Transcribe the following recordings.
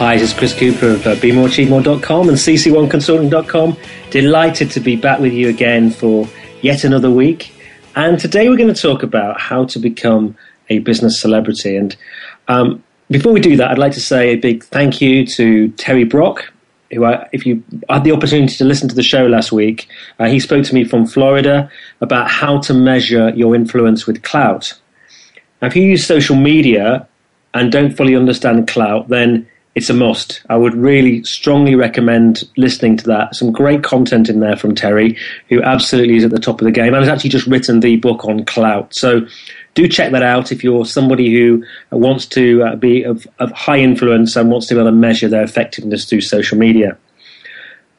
Hi, this is Chris Cooper of uh, BeMoreAchieveMore.com and CC1Consulting.com. Delighted to be back with you again for yet another week. And today we're going to talk about how to become a business celebrity. And um, before we do that, I'd like to say a big thank you to Terry Brock, who, I, if you had the opportunity to listen to the show last week, uh, he spoke to me from Florida about how to measure your influence with clout. Now, if you use social media and don't fully understand clout, then it's a must. I would really strongly recommend listening to that. Some great content in there from Terry, who absolutely is at the top of the game and has actually just written the book on clout. So do check that out if you're somebody who wants to uh, be of, of high influence and wants to be able to measure their effectiveness through social media.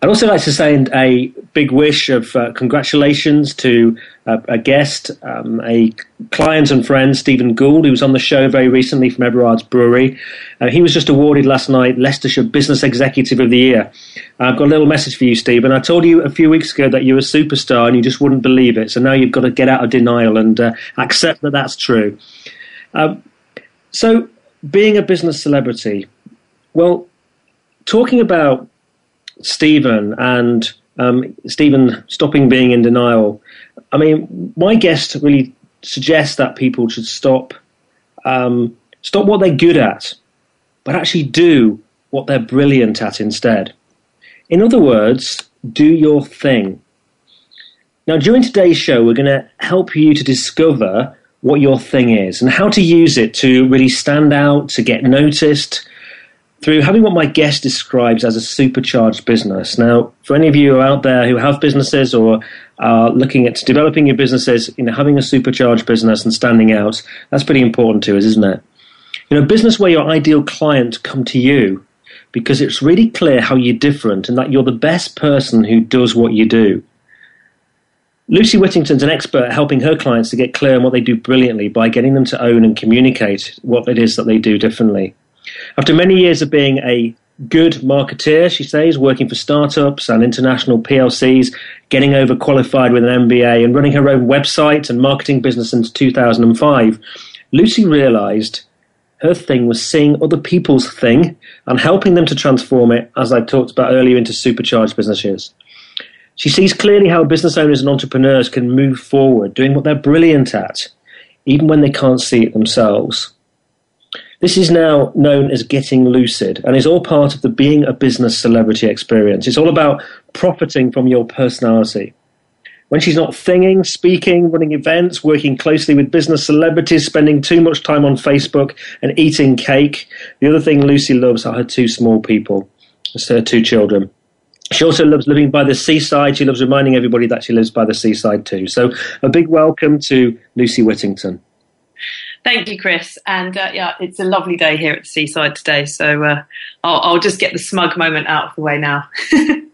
I'd also like to send a big wish of uh, congratulations to uh, a guest, um, a client and friend, Stephen Gould, who was on the show very recently from Everard's Brewery. Uh, he was just awarded last night Leicestershire Business Executive of the Year. I've got a little message for you, Stephen. I told you a few weeks ago that you're a superstar and you just wouldn't believe it. So now you've got to get out of denial and uh, accept that that's true. Um, so, being a business celebrity, well, talking about Stephen and um, Stephen stopping being in denial. I mean, my guest really suggests that people should stop um, stop what they're good at, but actually do what they're brilliant at instead. In other words, do your thing. Now, during today's show, we're going to help you to discover what your thing is and how to use it to really stand out, to get noticed, through having what my guest describes as a supercharged business. Now, for any of you out there who have businesses or are looking at developing your businesses, you know, having a supercharged business and standing out, that's pretty important to us, isn't it? You know, business where your ideal client come to you because it's really clear how you're different and that you're the best person who does what you do. Lucy Whittington's an expert at helping her clients to get clear on what they do brilliantly by getting them to own and communicate what it is that they do differently. After many years of being a good marketeer, she says, working for startups and international PLCs, getting overqualified with an MBA, and running her own website and marketing business since 2005, Lucy realized her thing was seeing other people's thing and helping them to transform it, as I talked about earlier, into supercharged businesses. She sees clearly how business owners and entrepreneurs can move forward, doing what they're brilliant at, even when they can't see it themselves. This is now known as getting lucid and is all part of the being a business celebrity experience. It's all about profiting from your personality. When she's not thinging, speaking, running events, working closely with business celebrities, spending too much time on Facebook and eating cake, the other thing Lucy loves are her two small people. It's her two children. She also loves living by the seaside. She loves reminding everybody that she lives by the seaside too. So a big welcome to Lucy Whittington. Thank you, Chris. And uh, yeah, it's a lovely day here at the seaside today. So uh, I'll, I'll, just get the smug moment out of the way now.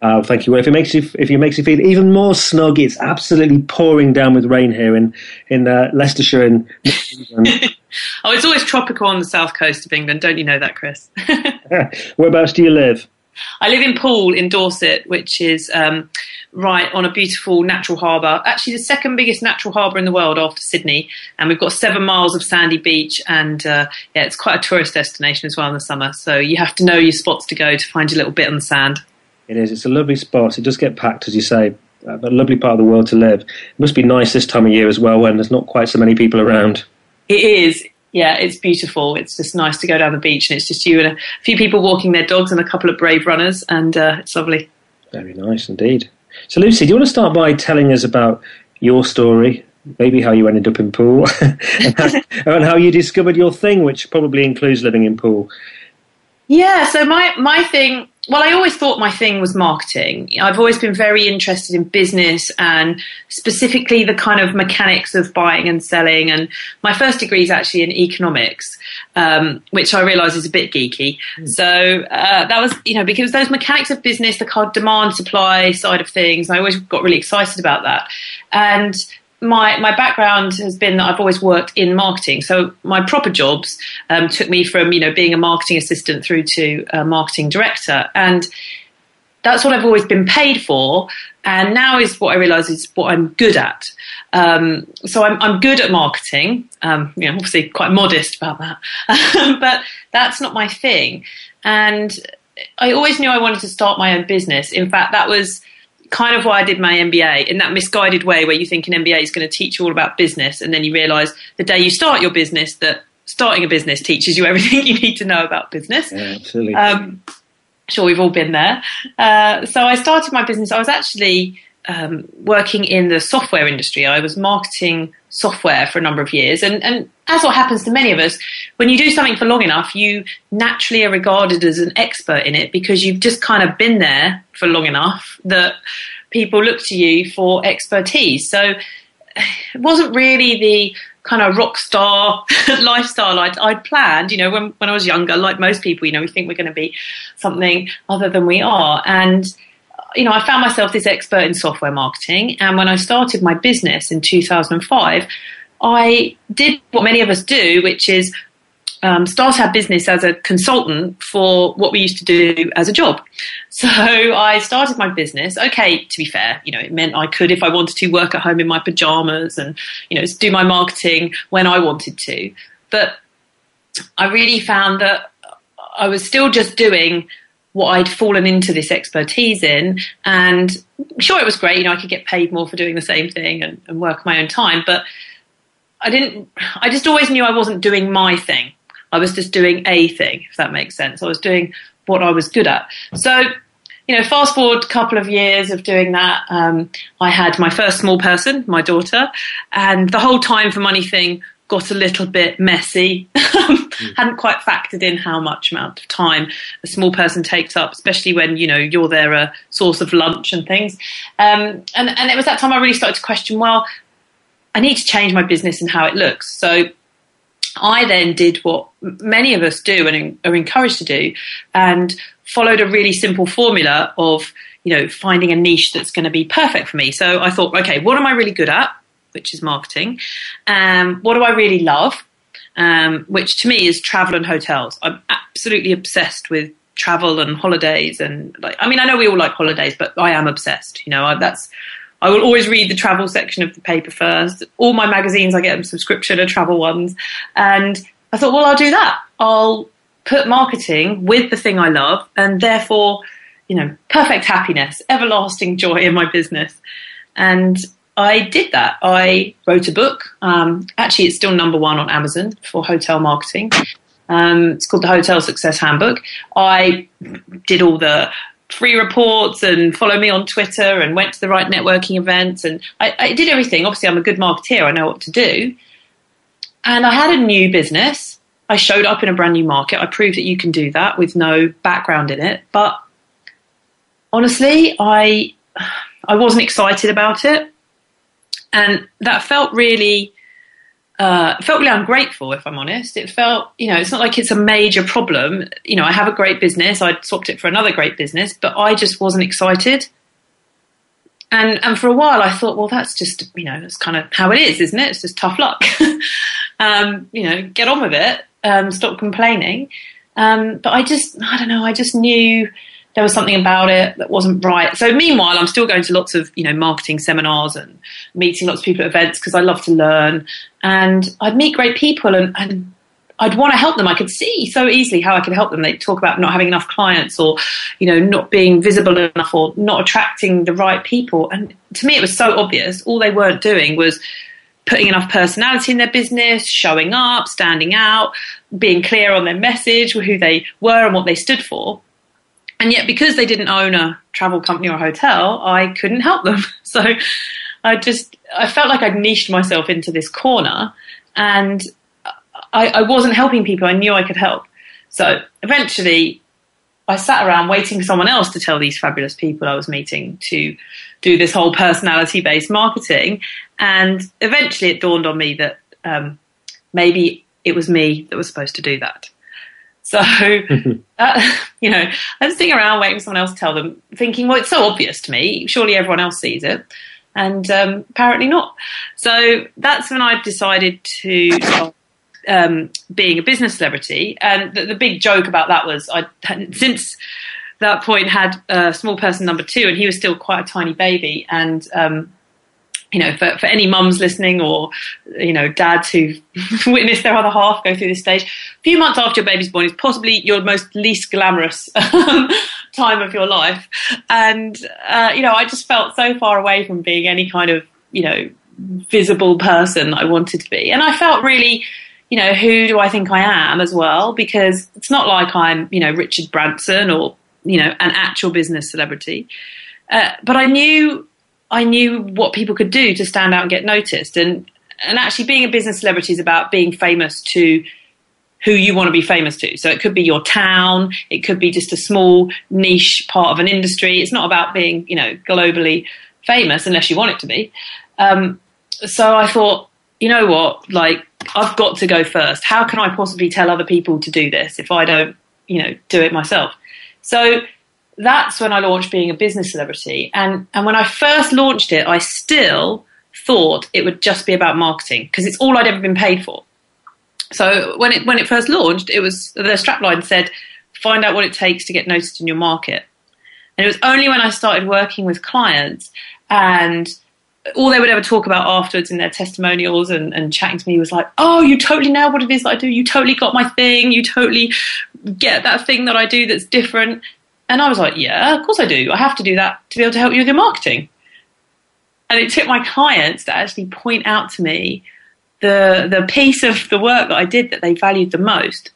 uh, thank you. Well, if it makes you if it makes you feel even more snug, it's absolutely pouring down with rain here in in uh, Leicestershire. In oh, it's always tropical on the south coast of England. Don't you know that, Chris? Whereabouts do you live? I live in Poole in Dorset, which is um, right on a beautiful natural harbour. Actually, the second biggest natural harbour in the world after Sydney, and we've got seven miles of sandy beach, and uh, yeah, it's quite a tourist destination as well in the summer. So you have to know your spots to go to find your little bit on the sand. It is. It's a lovely spot. It does get packed, as you say. But a lovely part of the world to live. It must be nice this time of year as well, when there's not quite so many people around. It is yeah, it's beautiful. It's just nice to go down the beach and it's just you and a few people walking their dogs and a couple of brave runners, and uh, it's lovely. Very nice indeed. So, Lucy, do you want to start by telling us about your story, maybe how you ended up in Poole, and, how, and how you discovered your thing, which probably includes living in Poole? Yeah, so my my thing well, I always thought my thing was marketing. I've always been very interested in business and specifically the kind of mechanics of buying and selling. And my first degree is actually in economics, um, which I realise is a bit geeky. Mm. So uh, that was, you know, because those mechanics of business, the kind of demand supply side of things, I always got really excited about that. And my my background has been that I've always worked in marketing. So my proper jobs um, took me from you know being a marketing assistant through to a marketing director, and that's what I've always been paid for. And now is what I realise is what I'm good at. Um, so I'm I'm good at marketing. Um, you know, obviously quite modest about that, but that's not my thing. And I always knew I wanted to start my own business. In fact, that was kind of why I did my MBA in that misguided way where you think an MBA is going to teach you all about business and then you realize the day you start your business that starting a business teaches you everything you need to know about business. Yeah, absolutely. Um, sure, we've all been there. Uh, so I started my business. I was actually um, working in the software industry. I was marketing software for a number of years. And, and as what happens to many of us, when you do something for long enough, you naturally are regarded as an expert in it because you've just kind of been there for long enough that people look to you for expertise. So it wasn't really the kind of rock star lifestyle I'd, I'd, planned. You know, when, when I was younger, like most people, you know, we think we're going to be something other than we are. And you know, I found myself this expert in software marketing. And when I started my business in 2005, I did what many of us do, which is um, start our business as a consultant for what we used to do as a job. So I started my business. Okay, to be fair, you know, it meant I could, if I wanted to, work at home in my pajamas and, you know, do my marketing when I wanted to. But I really found that I was still just doing what I'd fallen into this expertise in. And sure, it was great. You know, I could get paid more for doing the same thing and, and work my own time. But I didn't, I just always knew I wasn't doing my thing. I was just doing a thing, if that makes sense. I was doing what I was good at. So, you know, fast forward a couple of years of doing that, um, I had my first small person, my daughter, and the whole time for money thing got a little bit messy. mm. Hadn't quite factored in how much amount of time a small person takes up, especially when you know you're their a source of lunch and things. Um, and and it was that time I really started to question. Well, I need to change my business and how it looks. So I then did what many of us do and are encouraged to do, and followed a really simple formula of you know finding a niche that's going to be perfect for me. So I thought, okay, what am I really good at? Which is marketing. Um, what do I really love? Um, which to me is travel and hotels. I'm absolutely obsessed with travel and holidays, and like, I mean, I know we all like holidays, but I am obsessed. You know, I, that's I will always read the travel section of the paper first. All my magazines, I get a subscription are travel ones, and I thought, well, I'll do that. I'll put marketing with the thing I love, and therefore, you know, perfect happiness, everlasting joy in my business. And I did that. I wrote a book. Um, actually, it's still number one on Amazon for hotel marketing. Um, it's called the Hotel Success Handbook. I did all the free reports and follow me on Twitter and went to the right networking events and I, I did everything. Obviously, I'm a good marketeer. I know what to do. And I had a new business. I showed up in a brand new market. I proved that you can do that with no background in it. But honestly, I I wasn't excited about it and that felt really uh, felt really ungrateful, if I'm honest. It felt, you know, it's not like it's a major problem. You know, I have a great business. I swapped it for another great business, but I just wasn't excited. And and for a while, I thought, well, that's just, you know, that's kind of how it is, isn't it? It's just tough luck. um, you know, get on with it. Um, stop complaining. Um, but I just, I don't know. I just knew there was something about it that wasn't right. So meanwhile, I'm still going to lots of you know marketing seminars and meeting lots of people at events because I love to learn. And I'd meet great people and, and I'd want to help them. I could see so easily how I could help them. They talk about not having enough clients or, you know, not being visible enough or not attracting the right people. And to me, it was so obvious. All they weren't doing was putting enough personality in their business, showing up, standing out, being clear on their message, who they were and what they stood for. And yet, because they didn't own a travel company or a hotel, I couldn't help them. So I just, I felt like I'd niched myself into this corner and I, I wasn't helping people I knew I could help. So eventually, I sat around waiting for someone else to tell these fabulous people I was meeting to do this whole personality based marketing. And eventually it dawned on me that um, maybe it was me that was supposed to do that. So, uh, you know, I'm sitting around waiting for someone else to tell them, thinking, well, it's so obvious to me. Surely everyone else sees it. And um, apparently not. So that's when I decided to start um, being a business celebrity. And the, the, big joke about that was I since that point had a small person number two, and he was still quite a tiny baby. And um, you know, for, for any mums listening or, you know, dads who've witnessed their other half go through this stage, a few months after your baby's born is possibly your most least glamorous time of your life. And, uh, you know, I just felt so far away from being any kind of, you know, visible person I wanted to be. And I felt really, you know, who do I think I am as well? Because it's not like I'm, you know, Richard Branson or, you know, an actual business celebrity. Uh, but I knew I knew what people could do to stand out and get noticed. And and actually, being a business celebrity is about being famous to who you want to be famous to. So it could be your town, it could be just a small niche part of an industry. It's not about being, you know, globally famous unless you want it to be. Um, so I thought, you know what, like I've got to go first. How can I possibly tell other people to do this if I don't, you know, do it myself? So that's when I launched being a business celebrity. And, and when I first launched it, I still thought it would just be about marketing because it's all I'd ever been paid for. So when it, when it first launched, it was the strapline said, find out what it takes to get noticed in your market. And it was only when I started working with clients and all they would ever talk about afterwards in their testimonials and, and chatting to me was like, oh, you totally know what it is that I do. You totally got my thing. You totally get that thing that I do that's different. And I was like, yeah, of course I do. I have to do that to be able to help you with your marketing. And it took my clients to actually point out to me the the piece of the work that I did that they valued the most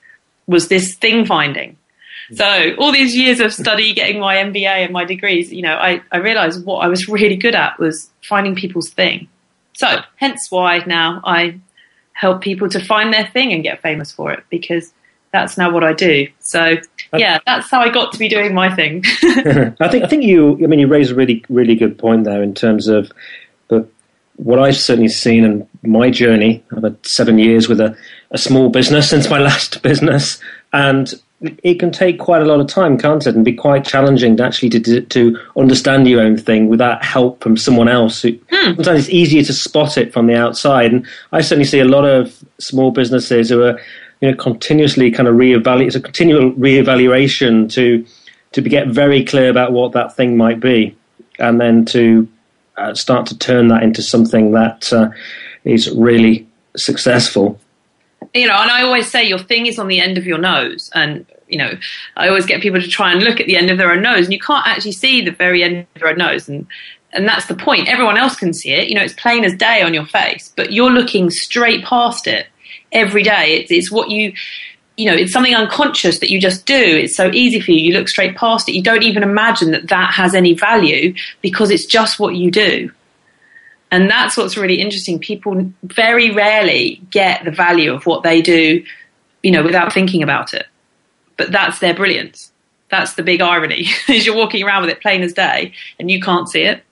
was this thing finding. So all these years of study, getting my MBA and my degrees, you know, I, I realized what I was really good at was finding people's thing. So hence why now I help people to find their thing and get famous for it because that's now what I do. So yeah, that's how I got to be doing my thing. I think I think you. I mean, you raise a really really good point there in terms of the, what I've certainly seen in my journey. I've had seven years with a, a small business since my last business, and it can take quite a lot of time, can't it? And be quite challenging to actually to, to understand your own thing without help from someone else. Who, hmm. Sometimes it's easier to spot it from the outside. And I certainly see a lot of small businesses who are you know, continuously kind of reevaluate. It's a continual reevaluation to to get very clear about what that thing might be, and then to uh, start to turn that into something that uh, is really successful. You know, and I always say your thing is on the end of your nose, and you know, I always get people to try and look at the end of their own nose, and you can't actually see the very end of their own nose, and and that's the point. Everyone else can see it. You know, it's plain as day on your face, but you're looking straight past it every day. It's, it's what you, you know, it's something unconscious that you just do. It's so easy for you. You look straight past it. You don't even imagine that that has any value because it's just what you do. And that's what's really interesting. People very rarely get the value of what they do, you know, without thinking about it. But that's their brilliance. That's the big irony is you're walking around with it plain as day and you can't see it.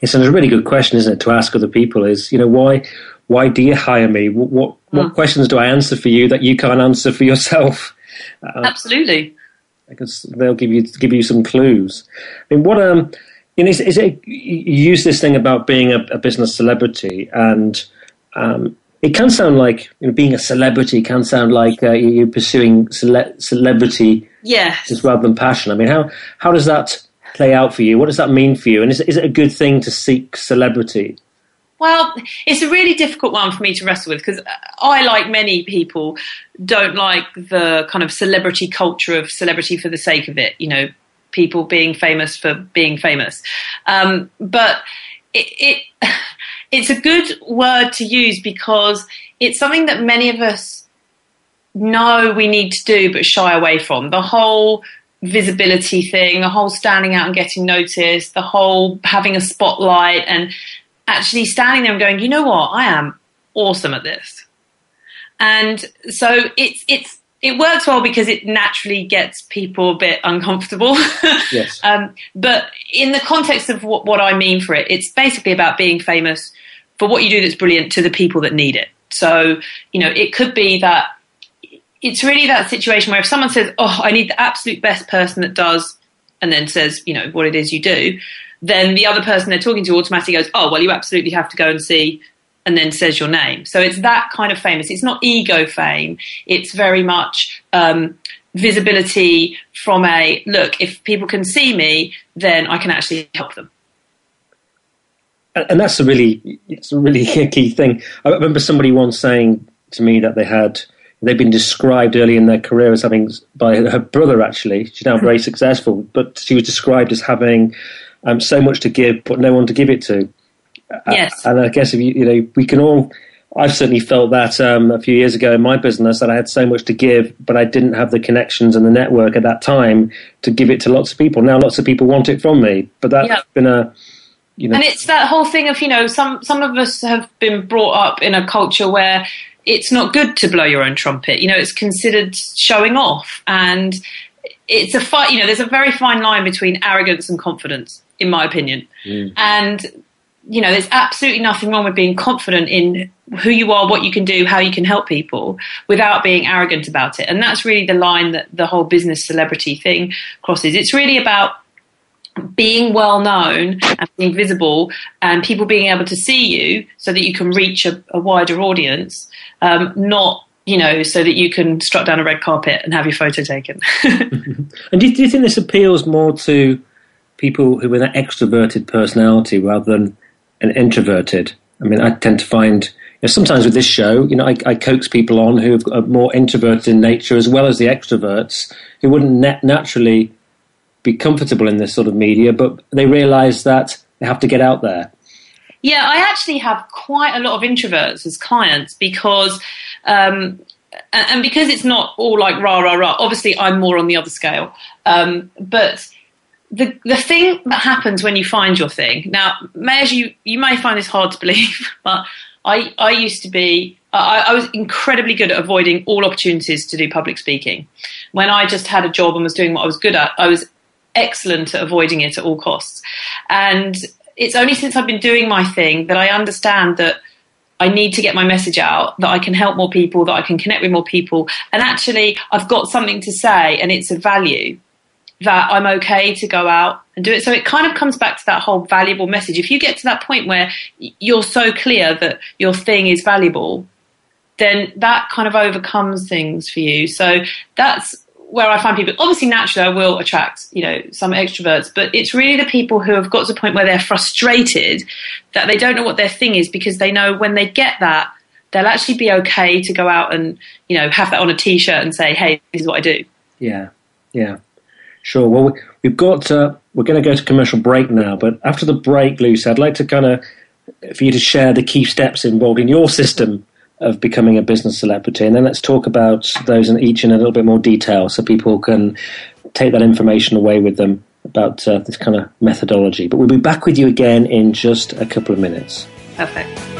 Yes, and it's a really good question, isn't it, to ask other people is, you know, why why do you hire me? What what, what hmm. questions do I answer for you that you can't answer for yourself? Uh, Absolutely, because they'll give you give you some clues. I mean, what um, you know, is, is it you use this thing about being a, a business celebrity, and um, it can sound like you know, being a celebrity can sound like uh, you're pursuing cele- celebrity, yes, rather than passion. I mean, how how does that play out for you? What does that mean for you? And is, is it a good thing to seek celebrity? Well, it's a really difficult one for me to wrestle with because I, like many people, don't like the kind of celebrity culture of celebrity for the sake of it. You know, people being famous for being famous. Um, but it, it it's a good word to use because it's something that many of us know we need to do but shy away from. The whole visibility thing, the whole standing out and getting noticed, the whole having a spotlight and actually standing there and going, you know what, I am awesome at this. And so it's it's it works well because it naturally gets people a bit uncomfortable. Yes. um, but in the context of what, what I mean for it, it's basically about being famous for what you do that's brilliant to the people that need it. So, you know, it could be that it's really that situation where if someone says, Oh, I need the absolute best person that does, and then says, you know, what it is you do, then the other person they're talking to automatically goes, Oh, well, you absolutely have to go and see, and then says your name. So it's that kind of famous. It's not ego fame. It's very much um, visibility from a look, if people can see me, then I can actually help them. and that's a really it's a really key thing. I remember somebody once saying to me that they had they've been described early in their career as having by her brother actually she's now very successful, but she was described as having um, so much to give but no one to give it to. Yes. Uh, and I guess if you you know we can all. I've certainly felt that um, a few years ago in my business that I had so much to give, but I didn't have the connections and the network at that time to give it to lots of people. Now lots of people want it from me, but that's Yeah. been a you know And it's that whole thing of, you know, some, some of us have been brought up in a culture where it's not good to blow your own trumpet. You know, it's considered showing off. And it's a fight, you know, there's a very fine line between arrogance and confidence, in my opinion. And, you know, there's absolutely nothing wrong with being confident in who you are, what you can do, how you can help people without being arrogant about it. And that's really the line that the whole business celebrity thing crosses. It's really about being well known and being visible and people being able to see you so that you can reach a, a wider audience, um, not, you know, so that you can strut down a red carpet and have your photo taken. And do you, do you think this appeals more to people who with an extroverted personality rather than an introverted? I mean, I tend to find you know, sometimes with this show, you know, I, I coax people on who are more introverted in nature as well as the extroverts who wouldn't nat- naturally be comfortable in this sort of media, but they realise that they have to get out there. Yeah, I actually have quite a lot of introverts as clients because, um, and, and because it's not all like rah rah rah. Obviously, I'm more on the other scale, um, but the the thing that happens when you find your thing. Now, Mayers, you you may find this hard to believe, but I I used to be. I, I was incredibly good at avoiding all opportunities to do public speaking. When I just had a job and was doing what I was good at, I was excellent at avoiding it at all costs. And it's only since I've been doing my thing that I understand that I need to get my message out, that I can help more people, that I can connect with more people. And actually, I've got something to say and it's a value that I'm okay to go out and do it. So it kind of comes back to that whole valuable message. If you get to that point where you're so clear that your thing is valuable, then that kind of overcomes things for you. So that's where I find people. Obviously, naturally, I will attract you know some extroverts, but it's really the people who have got to the point where they're frustrated that they don't know what their thing is because they know when they get that, they'll actually be okay to go out and you know have that on a t-shirt and say, "Hey, this is what I do." Yeah, yeah, sure. Well, we've got uh, we're going to go to commercial break now, but after the break, Lucy, I'd like to kind of for you to share the key steps involved in your system of becoming a business celebrity, and then let's talk about those in each in a little bit more detail, so people can take that information away with them about uh, this kind of methodology. But we'll be back with you again in just a couple of minutes. Perfect.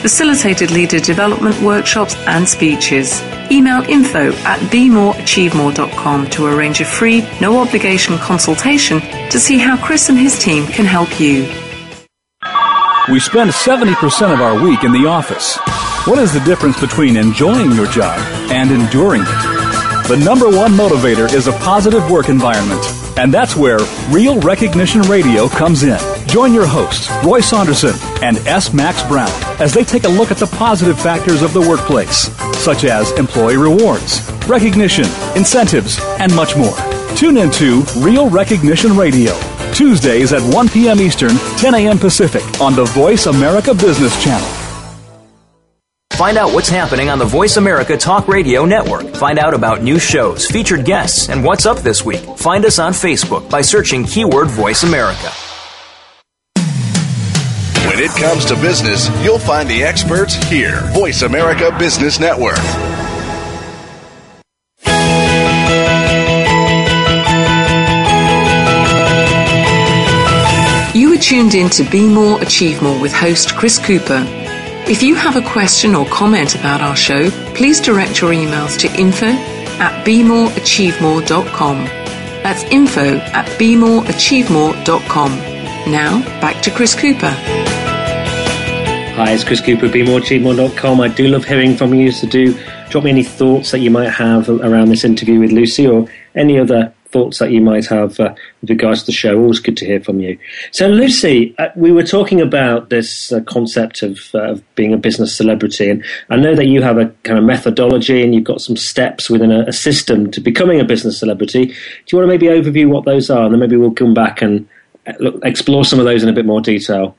facilitated leader development workshops and speeches. Email info at bemoreachievemore.com to arrange a free, no obligation consultation to see how Chris and his team can help you. We spend 70% of our week in the office. What is the difference between enjoying your job and enduring it? the number one motivator is a positive work environment. And that's where Real Recognition Radio comes in. Join your hosts, Roy Saunderson and S. Max Brown, as they take a look at the positive factors of the workplace, such as employee rewards, recognition, incentives, and much more. Tune in to Real Recognition Radio, Tuesdays at 1 p.m. Eastern, 10 a.m. Pacific, on the Voice America Business Channel. Find out what's happening on the Voice America Talk Radio Network. Find out about new shows, featured guests, and what's up this week. Find us on Facebook by searching keyword Voice America. When it comes to business, you'll find the experts here. Voice America Business Network. You are tuned in to Be More, Achieve More with host Chris Cooper. If you have a question or comment about our show, please direct your emails to info at bemoreachievemore.com. That's info at bemoreachievemore.com. Now, back to Chris Cooper. Hi, it's Chris Cooper, bemoreachievemore.com. I do love hearing from you, so do drop me any thoughts that you might have around this interview with Lucy or any other thoughts that you might have uh, with regards to the show. Always good to hear from you. So, Lucy, uh, we were talking about this uh, concept of, uh, of, being a business celebrity, and I know that you have a kind of methodology and you've got some steps within a, a system to becoming a business celebrity. Do you want to maybe overview what those are, and then maybe we'll come back and uh, look, explore some of those in a bit more detail?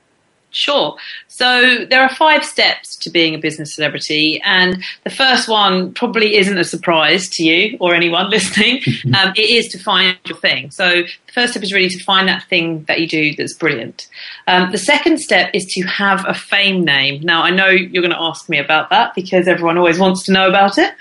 Sure. So there are five steps to being a business celebrity, and the first one probably isn't a surprise to you or anyone listening. um, it is to find your thing. So the first step is really to find that thing that you do that's brilliant. Um, the second step is to have a fame name. Now I know you're going to ask me about that because everyone always wants to know about it.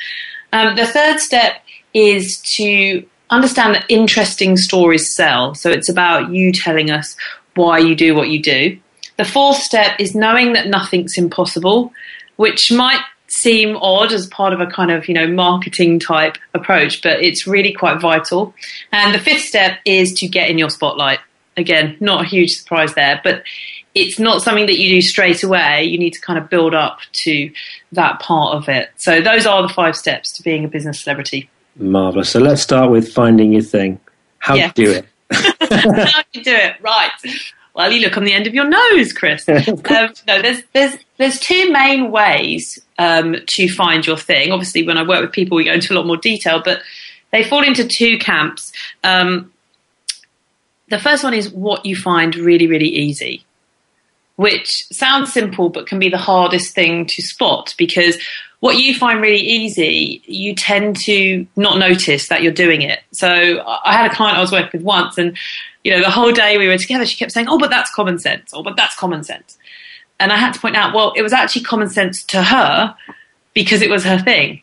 Um, the third step is to understand that interesting stories sell. So it's about you telling us why you do what you do. The fourth step is knowing that nothing's impossible, which might seem odd as part of a kind of, you know, marketing type approach, but it's really quite vital. And the fifth step is to get in your spotlight. Again, not a huge surprise there, but it's not something that you do straight away. You need to kind of build up to that part of it. So those are the five steps to being a business celebrity. Marvelous. So let's start with finding your thing. How yes. to do it. How to do it, right. Well, you look on the end of your nose, Chris. um, no, there's there's there's two main ways um, to find your thing. Obviously, when I work with people, we go into a lot more detail, but they fall into two camps. Um, the first one is what you find really, really easy, which sounds simple but can be the hardest thing to spot because what you find really easy, you tend to not notice that you're doing it. So I had a client I was working with once, and you know, the whole day we were together, she kept saying, "Oh, but that's common sense," "Oh, but that's common sense," and I had to point out, well, it was actually common sense to her because it was her thing,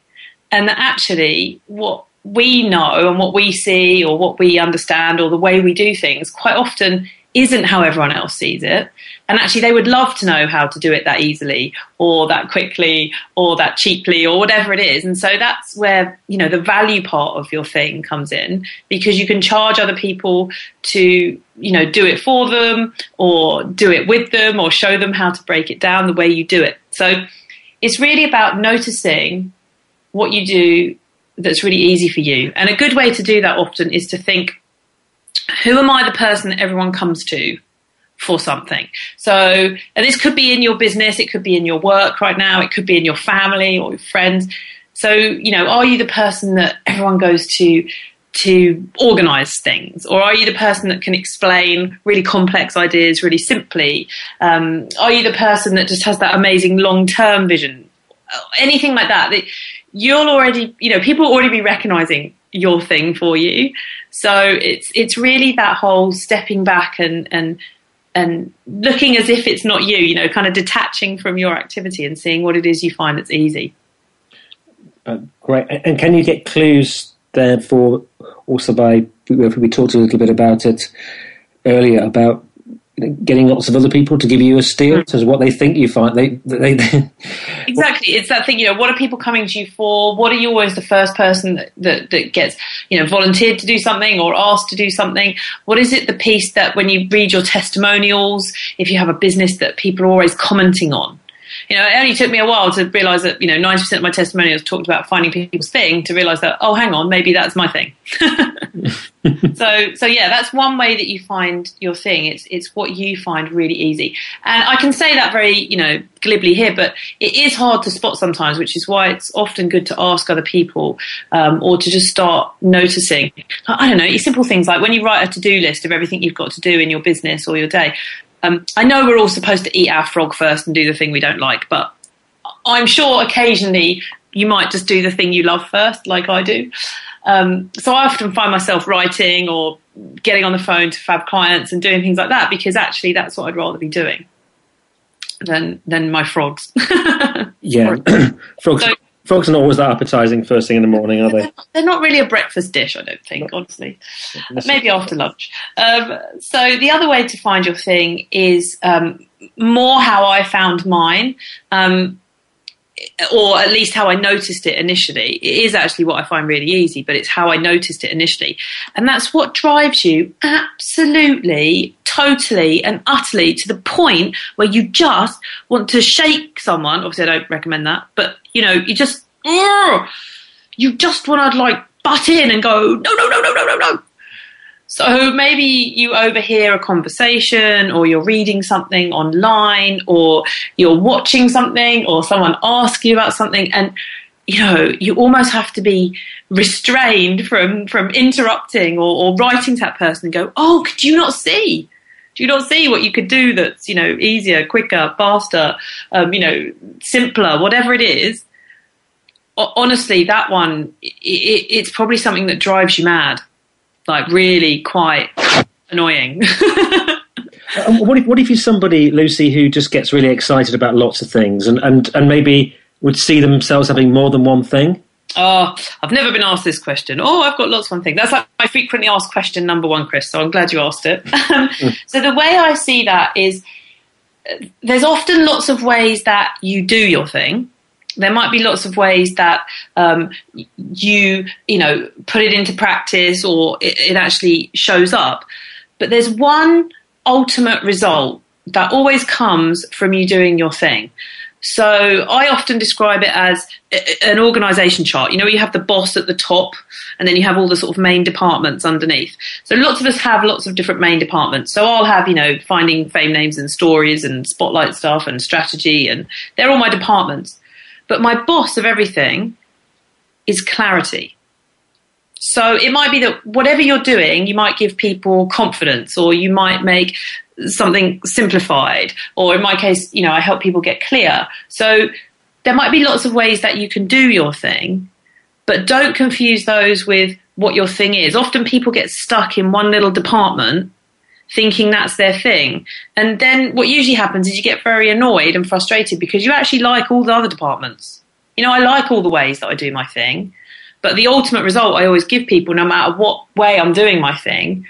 and that actually what we know and what we see or what we understand or the way we do things quite often isn't how everyone else sees it. And actually, they would love to know how to do it that easily or that quickly or that cheaply or whatever it is. And so that's where, you know, the value part of your thing comes in because you can charge other people to, you know, do it for them or do it with them or show them how to break it down the way you do it. So it's really about noticing what you do that's really easy for you. And a good way to do that often is to think, who am I the person that everyone comes to for something? So, this could be in your business, it could be in your work right now, it could be in your family or your friends. So, you know, are you the person that everyone goes to to organize things? Or are you the person that can explain really complex ideas really simply? Um, are you the person that just has that amazing long term vision? Anything like that, that you'll already, you know, people will already be recognizing your thing for you. So it's it's really that whole stepping back and and and looking as if it's not you, you know, kind of detaching from your activity and seeing what it is you find that's easy. Uh, great. And can you get clues therefore also by we talked a little bit about it earlier about getting lots of other people to give you a steer mm. as what they think you find. They, they, they exactly. It's that thing. You know, what are people coming to you for? What are you always the first person that, that, that gets you know volunteered to do something or asked to do something? What is it? The piece that when you read your testimonials, if you have a business that people are always commenting on. You know, it only took me a while to realize that, you know, 90% of my testimonials talked about finding people's thing to realize that, oh, hang on, maybe that's my thing. so, so yeah, that's one way that you find your thing. It's, it's what you find really easy. And I can say that very, you know, glibly here, but it is hard to spot sometimes, which is why it's often good to ask other people um, or to just start noticing. I don't know, simple things like when you write a to do list of everything you've got to do in your business or your day. Um, I know we're all supposed to eat our frog first and do the thing we don't like, but I'm sure occasionally you might just do the thing you love first, like I do. Um, so I often find myself writing or getting on the phone to fab clients and doing things like that because actually that's what I'd rather be doing than than my frogs. yeah, frogs. So, frogs are not always that appetizing first thing in the morning, are they? They're not really a breakfast dish, I don't think, honestly. Maybe after lunch. Um, so the other way to find your thing is um, more how I found mine. Um, or at least how I noticed it initially. It is actually what I find really easy, but it's how I noticed it initially. And that's what drives you absolutely, totally, and utterly to the point where you just want to shake someone. Obviously, I don't recommend that, but you know, you just, you just want to like butt in and go, no, no, no, no, no, no, no. So maybe you overhear a conversation or you're reading something online or you're watching something or someone asks you about something and you know, you almost have to be restrained from, from interrupting or, or writing to that person and go, Oh, could you not see? Do you not see what you could do that's, you know, easier, quicker, faster, um, you know, simpler, whatever it is? Honestly, that one, it, it's probably something that drives you mad like really quite annoying. Um, what if what if you're somebody, Lucy, who just gets really excited about lots of things and, and, and maybe would see themselves having more than one thing? Oh, I've never been asked this question. Oh, I've got lots of one thing. That's like my frequently asked question number one, Chris. So I'm glad you asked it. mm. So the way I see that is uh, there's often lots of ways that you do your thing there might be lots of ways that um, you you know put it into practice or it, it actually shows up but there's one ultimate result that always comes from you doing your thing so I often describe it as an organization chart. You know, you have the boss at the top and then you have all the sort of main departments underneath. So lots of us have lots of different main departments. So I'll have, you know, finding fame names and stories and spotlight stuff and strategy and they're all my departments. But my boss of everything is clarity. So it might be that whatever you're doing, you might give people confidence or you might make something simplified. Or in my case, you know, I help people get clear. So there might be lots of ways that you can do your thing, but don't confuse those with what your thing is. Often people get stuck in one little department thinking that's their thing. And then what usually happens is you get very annoyed and frustrated because you actually like all the other departments. You know, I like all the ways that I do my thing, but the ultimate result I always give people, no matter what way I'm doing my thing,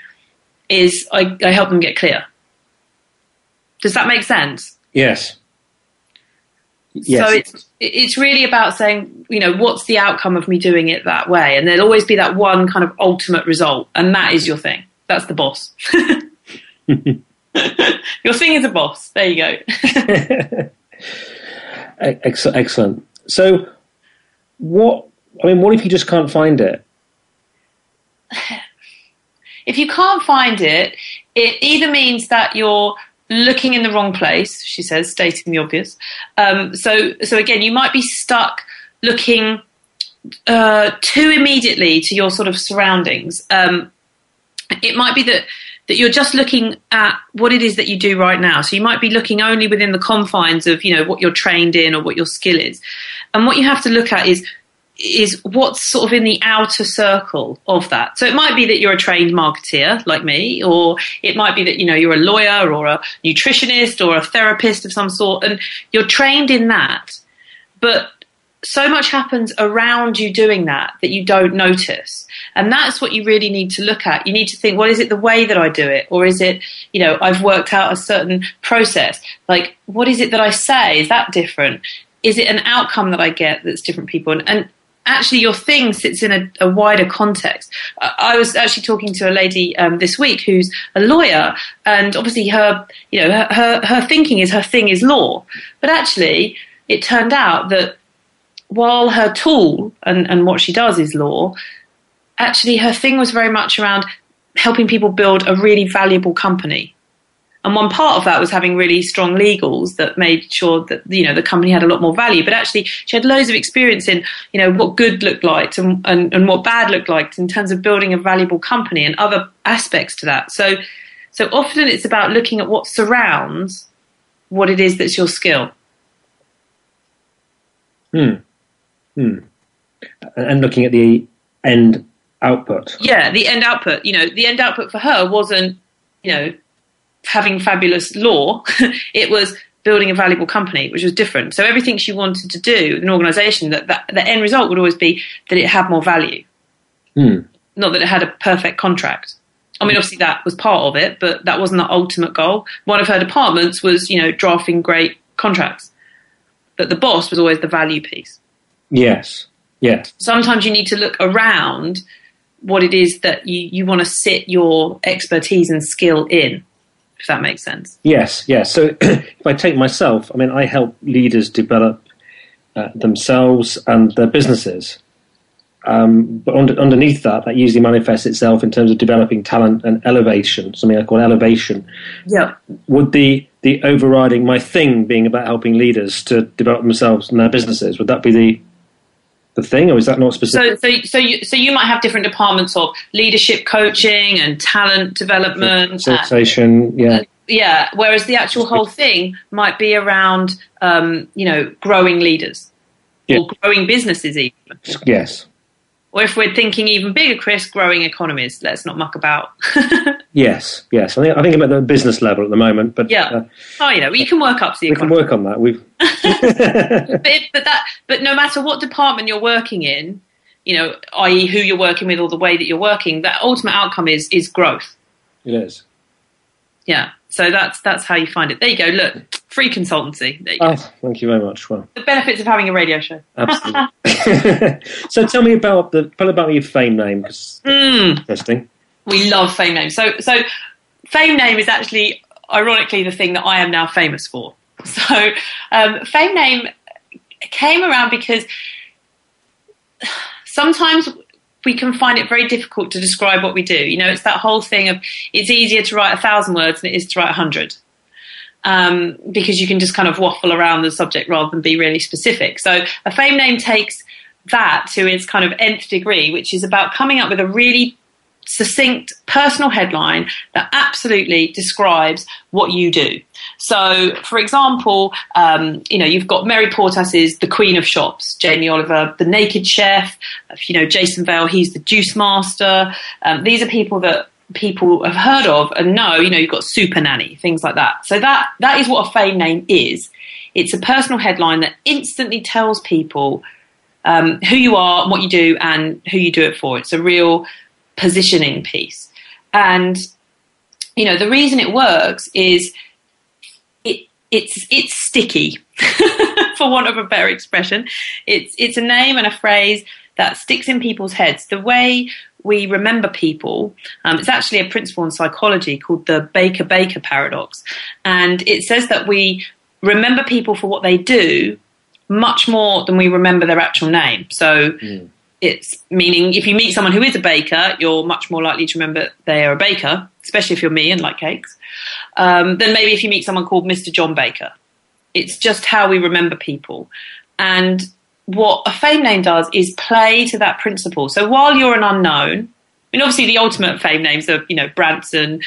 is I, I help them get clear. Does that make sense? Yes. Yes. So it's it's really about saying, you know, what's the outcome of me doing it that way, and there'll always be that one kind of ultimate result, and that is your thing. That's the boss. Your thing is a boss. There you go. Excellent. So, what? I mean, what if you just can't find it? If you can't find it, it either means that you're looking in the wrong place. She says, stating the obvious. Um, so, so again, you might be stuck looking uh, too immediately to your sort of surroundings. Um, it might be that that you're just looking at what it is that you do right now. So you might be looking only within the confines of, you know, what you're trained in or what your skill is. And what you have to look at is is what's sort of in the outer circle of that. So it might be that you're a trained marketeer like me, or it might be that, you know, you're a lawyer or a nutritionist or a therapist of some sort, and you're trained in that. But so much happens around you doing that that you don't notice. And that's what you really need to look at. You need to think, well, is it the way that I do it? Or is it, you know, I've worked out a certain process? Like, what is it that I say? Is that different? Is it an outcome that I get that's different people? And, and actually your thing sits in a, a wider context. I was actually talking to a lady um, this week who's a lawyer, and obviously her, you know, her, her, her thinking is her thing is law, but actually it turned out that while her tool and, and what she does is law, actually her thing was very much around helping people build a really valuable company. And one part of that was having really strong legals that made sure that you know the company had a lot more value. But actually, she had loads of experience in you know what good looked like and, and, and what bad looked like in terms of building a valuable company and other aspects to that. So, so often it's about looking at what surrounds what it is that's your skill. Hmm. Hmm. And looking at the end output. Yeah, the end output. You know, the end output for her wasn't, you know, having fabulous law. it was building a valuable company, which was different. So everything she wanted to do, an organisation, that, that the end result would always be that it had more value, Hmm. not that it had a perfect contract. I mean, obviously that was part of it, but that wasn't the ultimate goal. One of her departments was, you know, drafting great contracts, but the boss was always the value piece. Yes. Yes. Sometimes you need to look around what it is that you, you want to sit your expertise and skill in, if that makes sense. Yes, yes. So if I take myself, I mean, I help leaders develop uh, themselves and their businesses. Um, but under, underneath that, that usually manifests itself in terms of developing talent and elevation, something I call elevation. Yeah. Would the, the overriding, my thing being about helping leaders to develop themselves and their businesses, would that be the the thing, or is that not specific? So, so, so you, so you might have different departments of leadership coaching and talent development. and- Facilitation, yeah. yeah. Whereas the actual whole thing might be around, um, you know, growing leaders Yeah. or growing businesses even. Yes. Or if we're thinking even bigger, Chris, growing economies. Let's not muck about. Yes, yes. I think, I think I'm at the business level at the moment, but yeah. uh, oh, you know, we can work up to the we can work on that. We've but, it, but that, but no matter what department you're working in, you know, i.e., who you're working with or the way that you're working, that ultimate outcome is is growth. it is. Yeah. So that's that's how you find it. There you go. Look, free consultancy. There you go. Oh, thank you very much. Well, The benefits of having a radio show. absolutely. so tell me about the tell about your fame name Mm, interesting. we love fame name. So so fame name is actually ironically the thing that I am now famous for. So um, fame name came around because sometimes we can find it very difficult to describe what we do. You know, it's that whole thing of it's easier to write a thousand words than it is to write a hundred. Um, because you can just kind of waffle around the subject rather than be really specific. So a fame name takes that to its kind of nth degree, which is about coming up with a really succinct personal headline that absolutely describes what you do. So, for example, um, you know, you've got Mary Portas is the queen of shops, Jamie Oliver, the naked chef, you know, Jason Vale, he's the juice master. Um, these are people that people have heard of and know, you know, you've got super nanny, things like that. So that, that is what a fame name is. It's a personal headline that instantly tells people um, who you are, what you do, and who you do it for. It's a real positioning piece. And you know, the reason it works is it it's it's sticky, for want of a better expression. It's it's a name and a phrase that sticks in people's heads. The way we remember people, um, it's actually a principle in psychology called the Baker Baker paradox, and it says that we remember people for what they do much more than we remember their actual name. So it's meaning if you meet someone who is a baker, you're much more likely to remember they are a baker, especially if you're me and like cakes, um, than maybe if you meet someone called Mr. John Baker. It's just how we remember people. And what a fame name does is play to that principle. So while you're an unknown, I mean, obviously the ultimate fame names are, you know, Branson,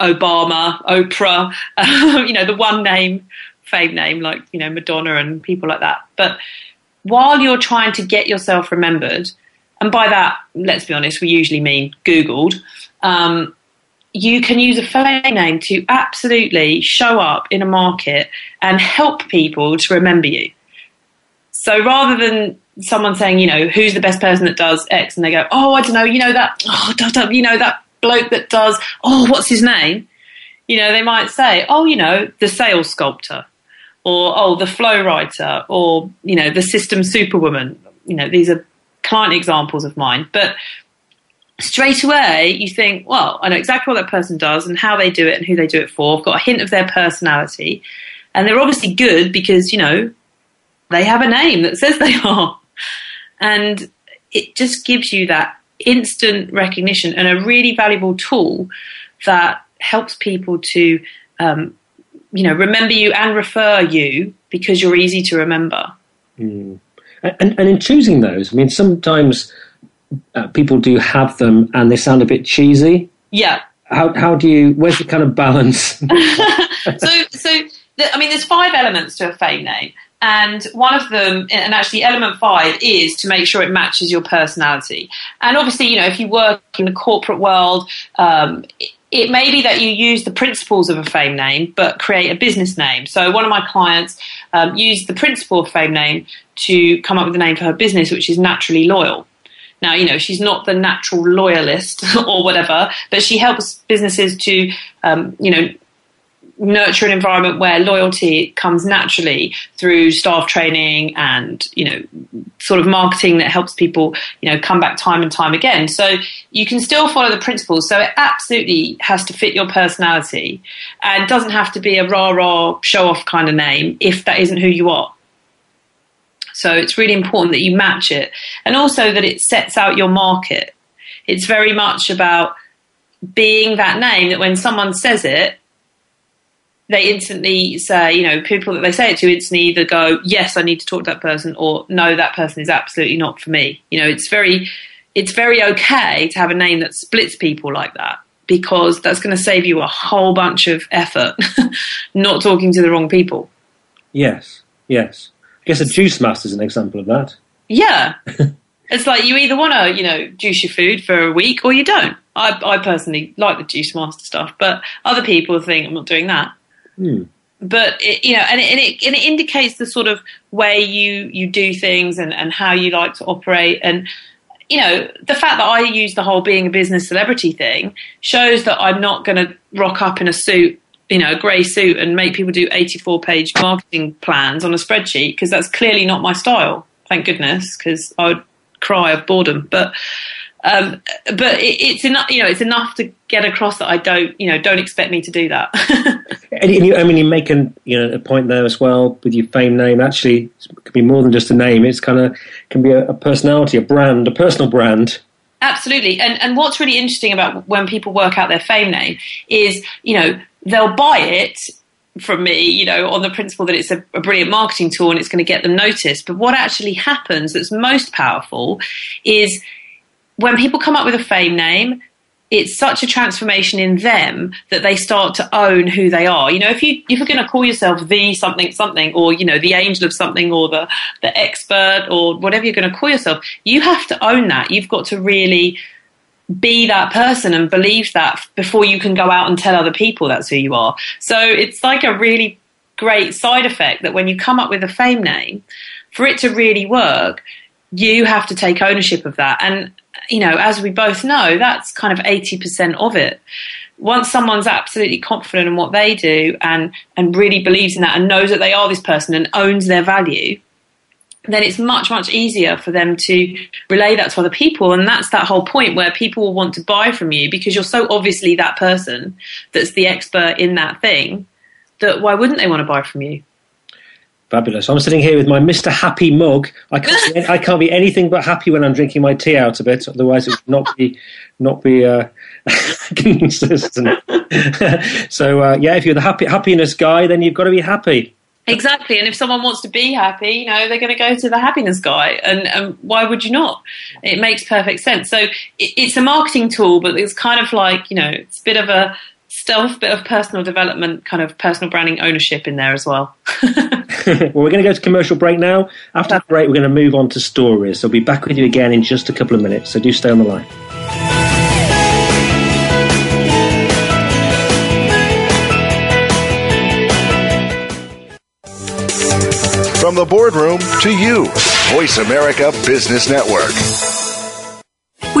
Obama, Oprah, you know, the one name fame name like, you know, Madonna and people like that. But while you're trying to get yourself remembered, and by that, let's be honest, we usually mean Googled, um, you can use a fame name to absolutely show up in a market and help people to remember you. So rather than someone saying, you know, who's the best person that does X, and they go, oh, I don't know, you know that, oh, da, da, you know that bloke that does, oh, what's his name? You know, they might say, oh, you know, the sales sculptor, or oh, the flow writer, or you know, the system superwoman. You know, these are client examples of mine, but straight away you think, well, I know exactly what that person does and how they do it and who they do it for. I've got a hint of their personality, and they're obviously good because you know they have a name that says they are. And it just gives you that instant recognition and a really valuable tool that helps people to, um, you know, remember you and refer you because you're easy to remember. Mm. And, and in choosing those, I mean, sometimes uh, people do have them and they sound a bit cheesy. Yeah. How, how do you, where's the kind of balance? so, so I mean, there's five elements to a fame name. And one of them, and actually element five, is to make sure it matches your personality. And obviously, you know, if you work in the corporate world, um, it may be that you use the principles of a fame name but create a business name. So one of my clients um, used the principle of fame name to come up with a name for her business, which is naturally loyal. Now, you know, she's not the natural loyalist or whatever, but she helps businesses to, um, you know, nurture an environment where loyalty comes naturally through staff training and you know sort of marketing that helps people you know come back time and time again. So you can still follow the principles. So it absolutely has to fit your personality and doesn't have to be a rah rah show off kind of name if that isn't who you are. So it's really important that you match it. And also that it sets out your market. It's very much about being that name that when someone says it they instantly say, you know, people that they say it to instantly either go, yes, I need to talk to that person, or no, that person is absolutely not for me. You know, it's very, it's very okay to have a name that splits people like that because that's going to save you a whole bunch of effort not talking to the wrong people. Yes, yes. I guess a juice master is an example of that. Yeah. it's like you either want to, you know, juice your food for a week or you don't. I, I personally like the juice master stuff, but other people think I'm not doing that. Hmm. But it, you know, and it, and it, and it indicates the sort of way you you do things and, and how you like to operate and you know, the fact that I use the whole being a business celebrity thing shows that I'm not going to rock up in a suit, you know, a grey suit and make people do 84 page marketing plans on a spreadsheet because that's clearly not my style. Thank goodness, because I would cry of boredom. But um, but it, it's enough, you know, it's enough to get across that I don't, you know, don't expect me to do that. and you, I mean, you make an, you know, a point there as well with your fame name. Actually, it can be more than just a name. It's kind of can be a, a personality, a brand, a personal brand. Absolutely. And and what's really interesting about when people work out their fame name is, you know, they'll buy it from me, you know, on the principle that it's a, a, brilliant marketing tool and it's going to get them noticed. But what actually happens that's most powerful is when people come up with a fame name, it's such a transformation in them that they start to own who they are. You know, if you if you're going to call yourself the something something, or you know, the angel of something, or the the expert, or whatever you're going to call yourself, you have to own that. You've got to really be that person and believe that before you can go out and tell other people that's who you are. So it's like a really great side effect that when you come up with a fame name, for it to really work, you have to take ownership of that. And you know, as we both know, that's kind of 80% of it. Once someone's absolutely confident in what they do and, and really believes in that and knows that they are this person and owns their value, then it's much, much easier for them to relay that to other people. And that's that whole point where people will want to buy from you because you're so obviously that person that's the expert in that thing that why wouldn't they want to buy from you? Fabulous. I'm sitting here with my Mr. Happy mug. I can't, be, I can't be anything but happy when I'm drinking my tea out of it. Otherwise, it would not be not be uh, consistent. so uh, yeah, if you're the happy happiness guy, then you've got to be happy. Exactly, and if someone wants to be happy, you know, they're going to go to the happiness guy, and, and why would you not? It makes perfect sense. So it, it's a marketing tool, but it's kind of like you know, it's a bit of a stealth bit of personal development, kind of personal branding ownership in there as well. well, we're going to go to commercial break now. After the break, we're going to move on to stories. So I'll be back with you again in just a couple of minutes. So do stay on the line. From the boardroom to you, Voice America Business Network.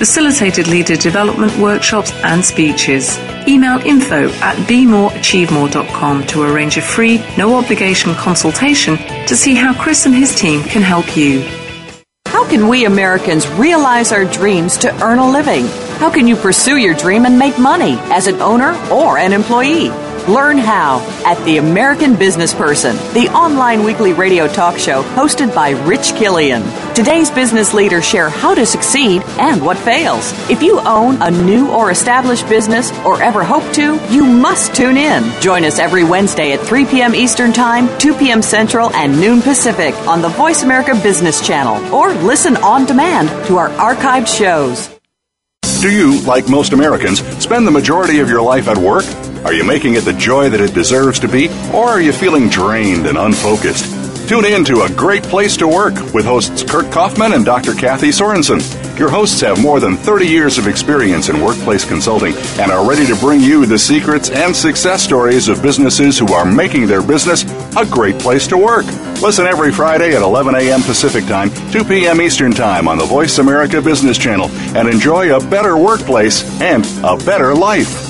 facilitated leader development workshops and speeches. Email info at bemoreachievemore.com to arrange a free, no obligation consultation to see how Chris and his team can help you. How can we Americans realize our dreams to earn a living? How can you pursue your dream and make money as an owner or an employee? Learn how at The American Business Person, the online weekly radio talk show hosted by Rich Killian. Today's business leaders share how to succeed and what fails. If you own a new or established business or ever hope to, you must tune in. Join us every Wednesday at 3 p.m. Eastern Time, 2 p.m. Central, and noon Pacific on the Voice America Business Channel or listen on demand to our archived shows. Do you, like most Americans, spend the majority of your life at work? Are you making it the joy that it deserves to be, or are you feeling drained and unfocused? Tune in to A Great Place to Work with hosts Kurt Kaufman and Dr. Kathy Sorensen. Your hosts have more than 30 years of experience in workplace consulting and are ready to bring you the secrets and success stories of businesses who are making their business a great place to work. Listen every Friday at 11 a.m. Pacific Time, 2 p.m. Eastern Time on the Voice America Business Channel and enjoy a better workplace and a better life.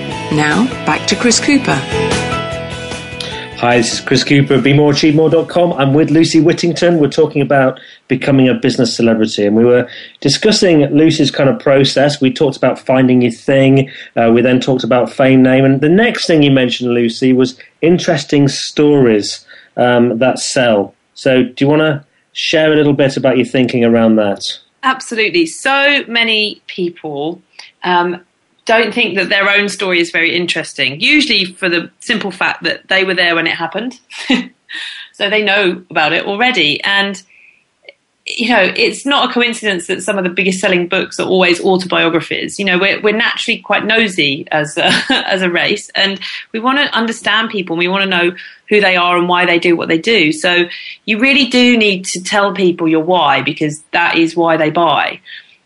Now, back to Chris Cooper. Hi, this is Chris Cooper of BeMoreAchieveMore.com. I'm with Lucy Whittington. We're talking about becoming a business celebrity, and we were discussing Lucy's kind of process. We talked about finding your thing. Uh, we then talked about fame name, and the next thing you mentioned, Lucy, was interesting stories um, that sell. So, do you want to share a little bit about your thinking around that? Absolutely. So many people um, don't think that their own story is very interesting, usually for the simple fact that they were there when it happened. so they know about it already. And, you know, it's not a coincidence that some of the biggest selling books are always autobiographies. You know, we're, we're naturally quite nosy as a, as a race and we want to understand people. We want to know who they are and why they do what they do. So you really do need to tell people your why because that is why they buy.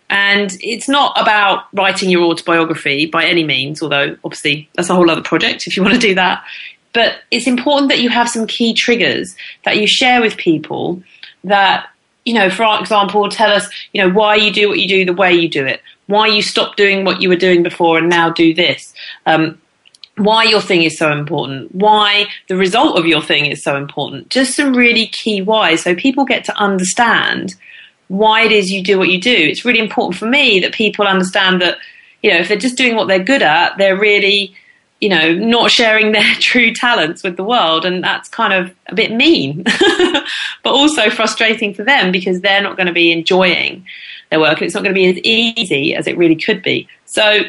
And it's not about writing your autobiography by any means, although obviously that's a whole other project if you want to do that. But it's important that you have some key triggers that you share with people that, you know, for example, tell us, you know, why you do what you do the way you do it, why you stop doing what you were doing before and now do this. Um, why your thing is so important, why the result of your thing is so important. Just some really key whys so people get to understand why it is you do what you do. It's really important for me that people understand that, you know, if they're just doing what they're good at, they're really, you know, not sharing their true talents with the world. And that's kind of a bit mean, but also frustrating for them because they're not going to be enjoying their work. It's not going to be as easy as it really could be. So,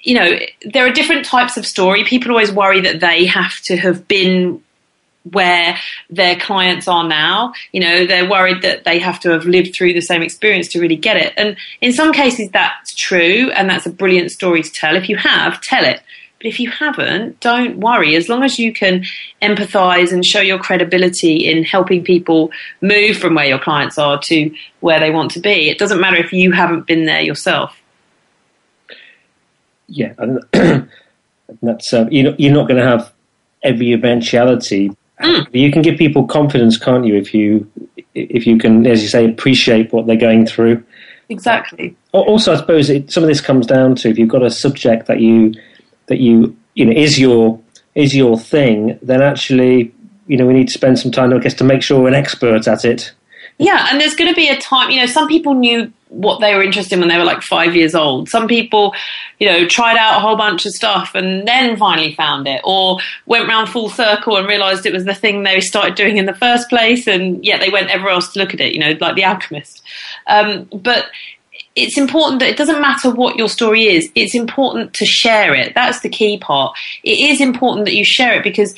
you know, there are different types of story. People always worry that they have to have been where their clients are now. You know, they're worried that they have to have lived through the same experience to really get it. And in some cases, that's true, and that's a brilliant story to tell. If you have, tell it. But if you haven't, don't worry. As long as you can empathize and show your credibility in helping people move from where your clients are to where they want to be, it doesn't matter if you haven't been there yourself. Yeah, that's uh, you're you're not going to have every eventuality Mm. You can give people confidence, can't you? If you if you can, as you say, appreciate what they're going through. Exactly. Also, I suppose it, some of this comes down to if you've got a subject that you that you you know is your is your thing, then actually you know we need to spend some time, I guess, to make sure we're an expert at it. Yeah, and there's going to be a time. You know, some people knew what they were interested in when they were like five years old. Some people, you know, tried out a whole bunch of stuff and then finally found it, or went round full circle and realised it was the thing they started doing in the first place, and yet they went everywhere else to look at it. You know, like The Alchemist. Um, but it's important that it doesn't matter what your story is. It's important to share it. That's the key part. It is important that you share it because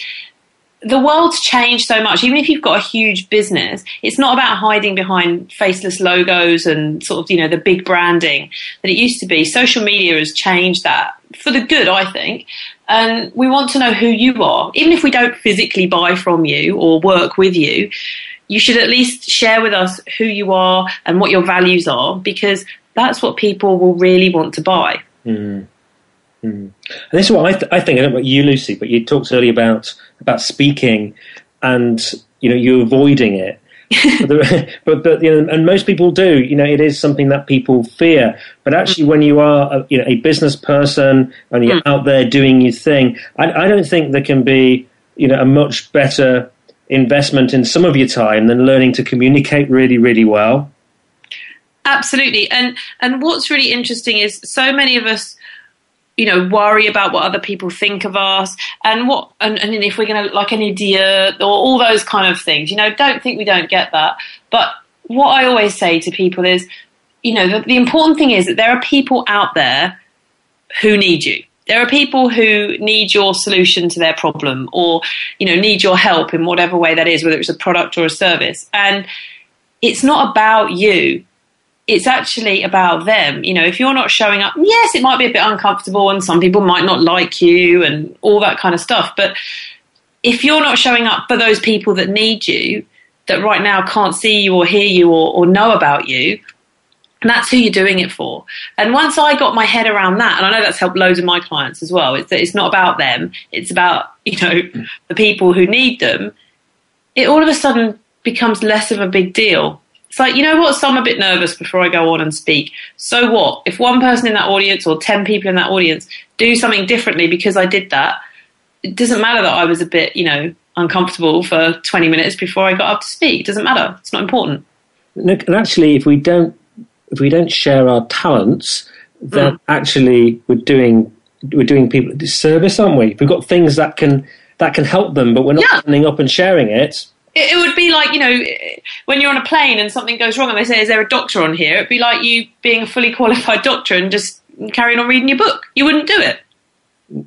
the world's changed so much. Even if you've got a huge business, it's not about hiding behind faceless logos and sort of, you know, the big branding that it used to be. Social media has changed that for the good, I think. And we want to know who you are. Even if we don't physically buy from you or work with you, you should at least share with us who you are and what your values are because that's what people will really want to buy. Mm. Mm. And this is what I, th- I think. I don't know about you, Lucy, but you talked earlier about about speaking, and you know you're avoiding it. but but you know, and most people do. You know, it is something that people fear. But actually, when you are a, you know a business person and you're mm. out there doing your thing, I, I don't think there can be you know a much better investment in some of your time than learning to communicate really really well. Absolutely, and and what's really interesting is so many of us you know, worry about what other people think of us and what, and, and if we're going to like an idiot or all those kind of things. You know, don't think we don't get that. But what I always say to people is, you know, the, the important thing is that there are people out there who need you. There are people who need your solution to their problem or, you know, need your help in whatever way that is, whether it's a product or a service. And it's not about you it's actually about them. You know, if you're not showing up, yes, it might be a bit uncomfortable and some people might not like you and all that kind of stuff. But if you're not showing up for those people that need you, that right now can't see you or hear you or, or know about you, and that's who you're doing it for. And once I got my head around that, and I know that's helped loads of my clients as well, it's it's not about them, it's about, you know, the people who need them, it all of a sudden becomes less of a big deal it's like, you know what? So I'm a bit nervous before I go on and speak. So what? If one person in that audience or 10 people in that audience do something differently because I did that, it doesn't matter that I was a bit, you know, uncomfortable for 20 minutes before I got up to speak. It doesn't matter. It's not important. Look, And actually, if we don't, if we don't share our talents, then mm. actually we're doing, we're doing people a disservice, aren't we? We've got things that can, that can help them, but we're not yeah. standing up and sharing it it, would be like, you know, when you're on a plane and something goes wrong and they say, is there a doctor on here? It'd be like you being a fully qualified doctor and just carrying on reading your book. You wouldn't do it.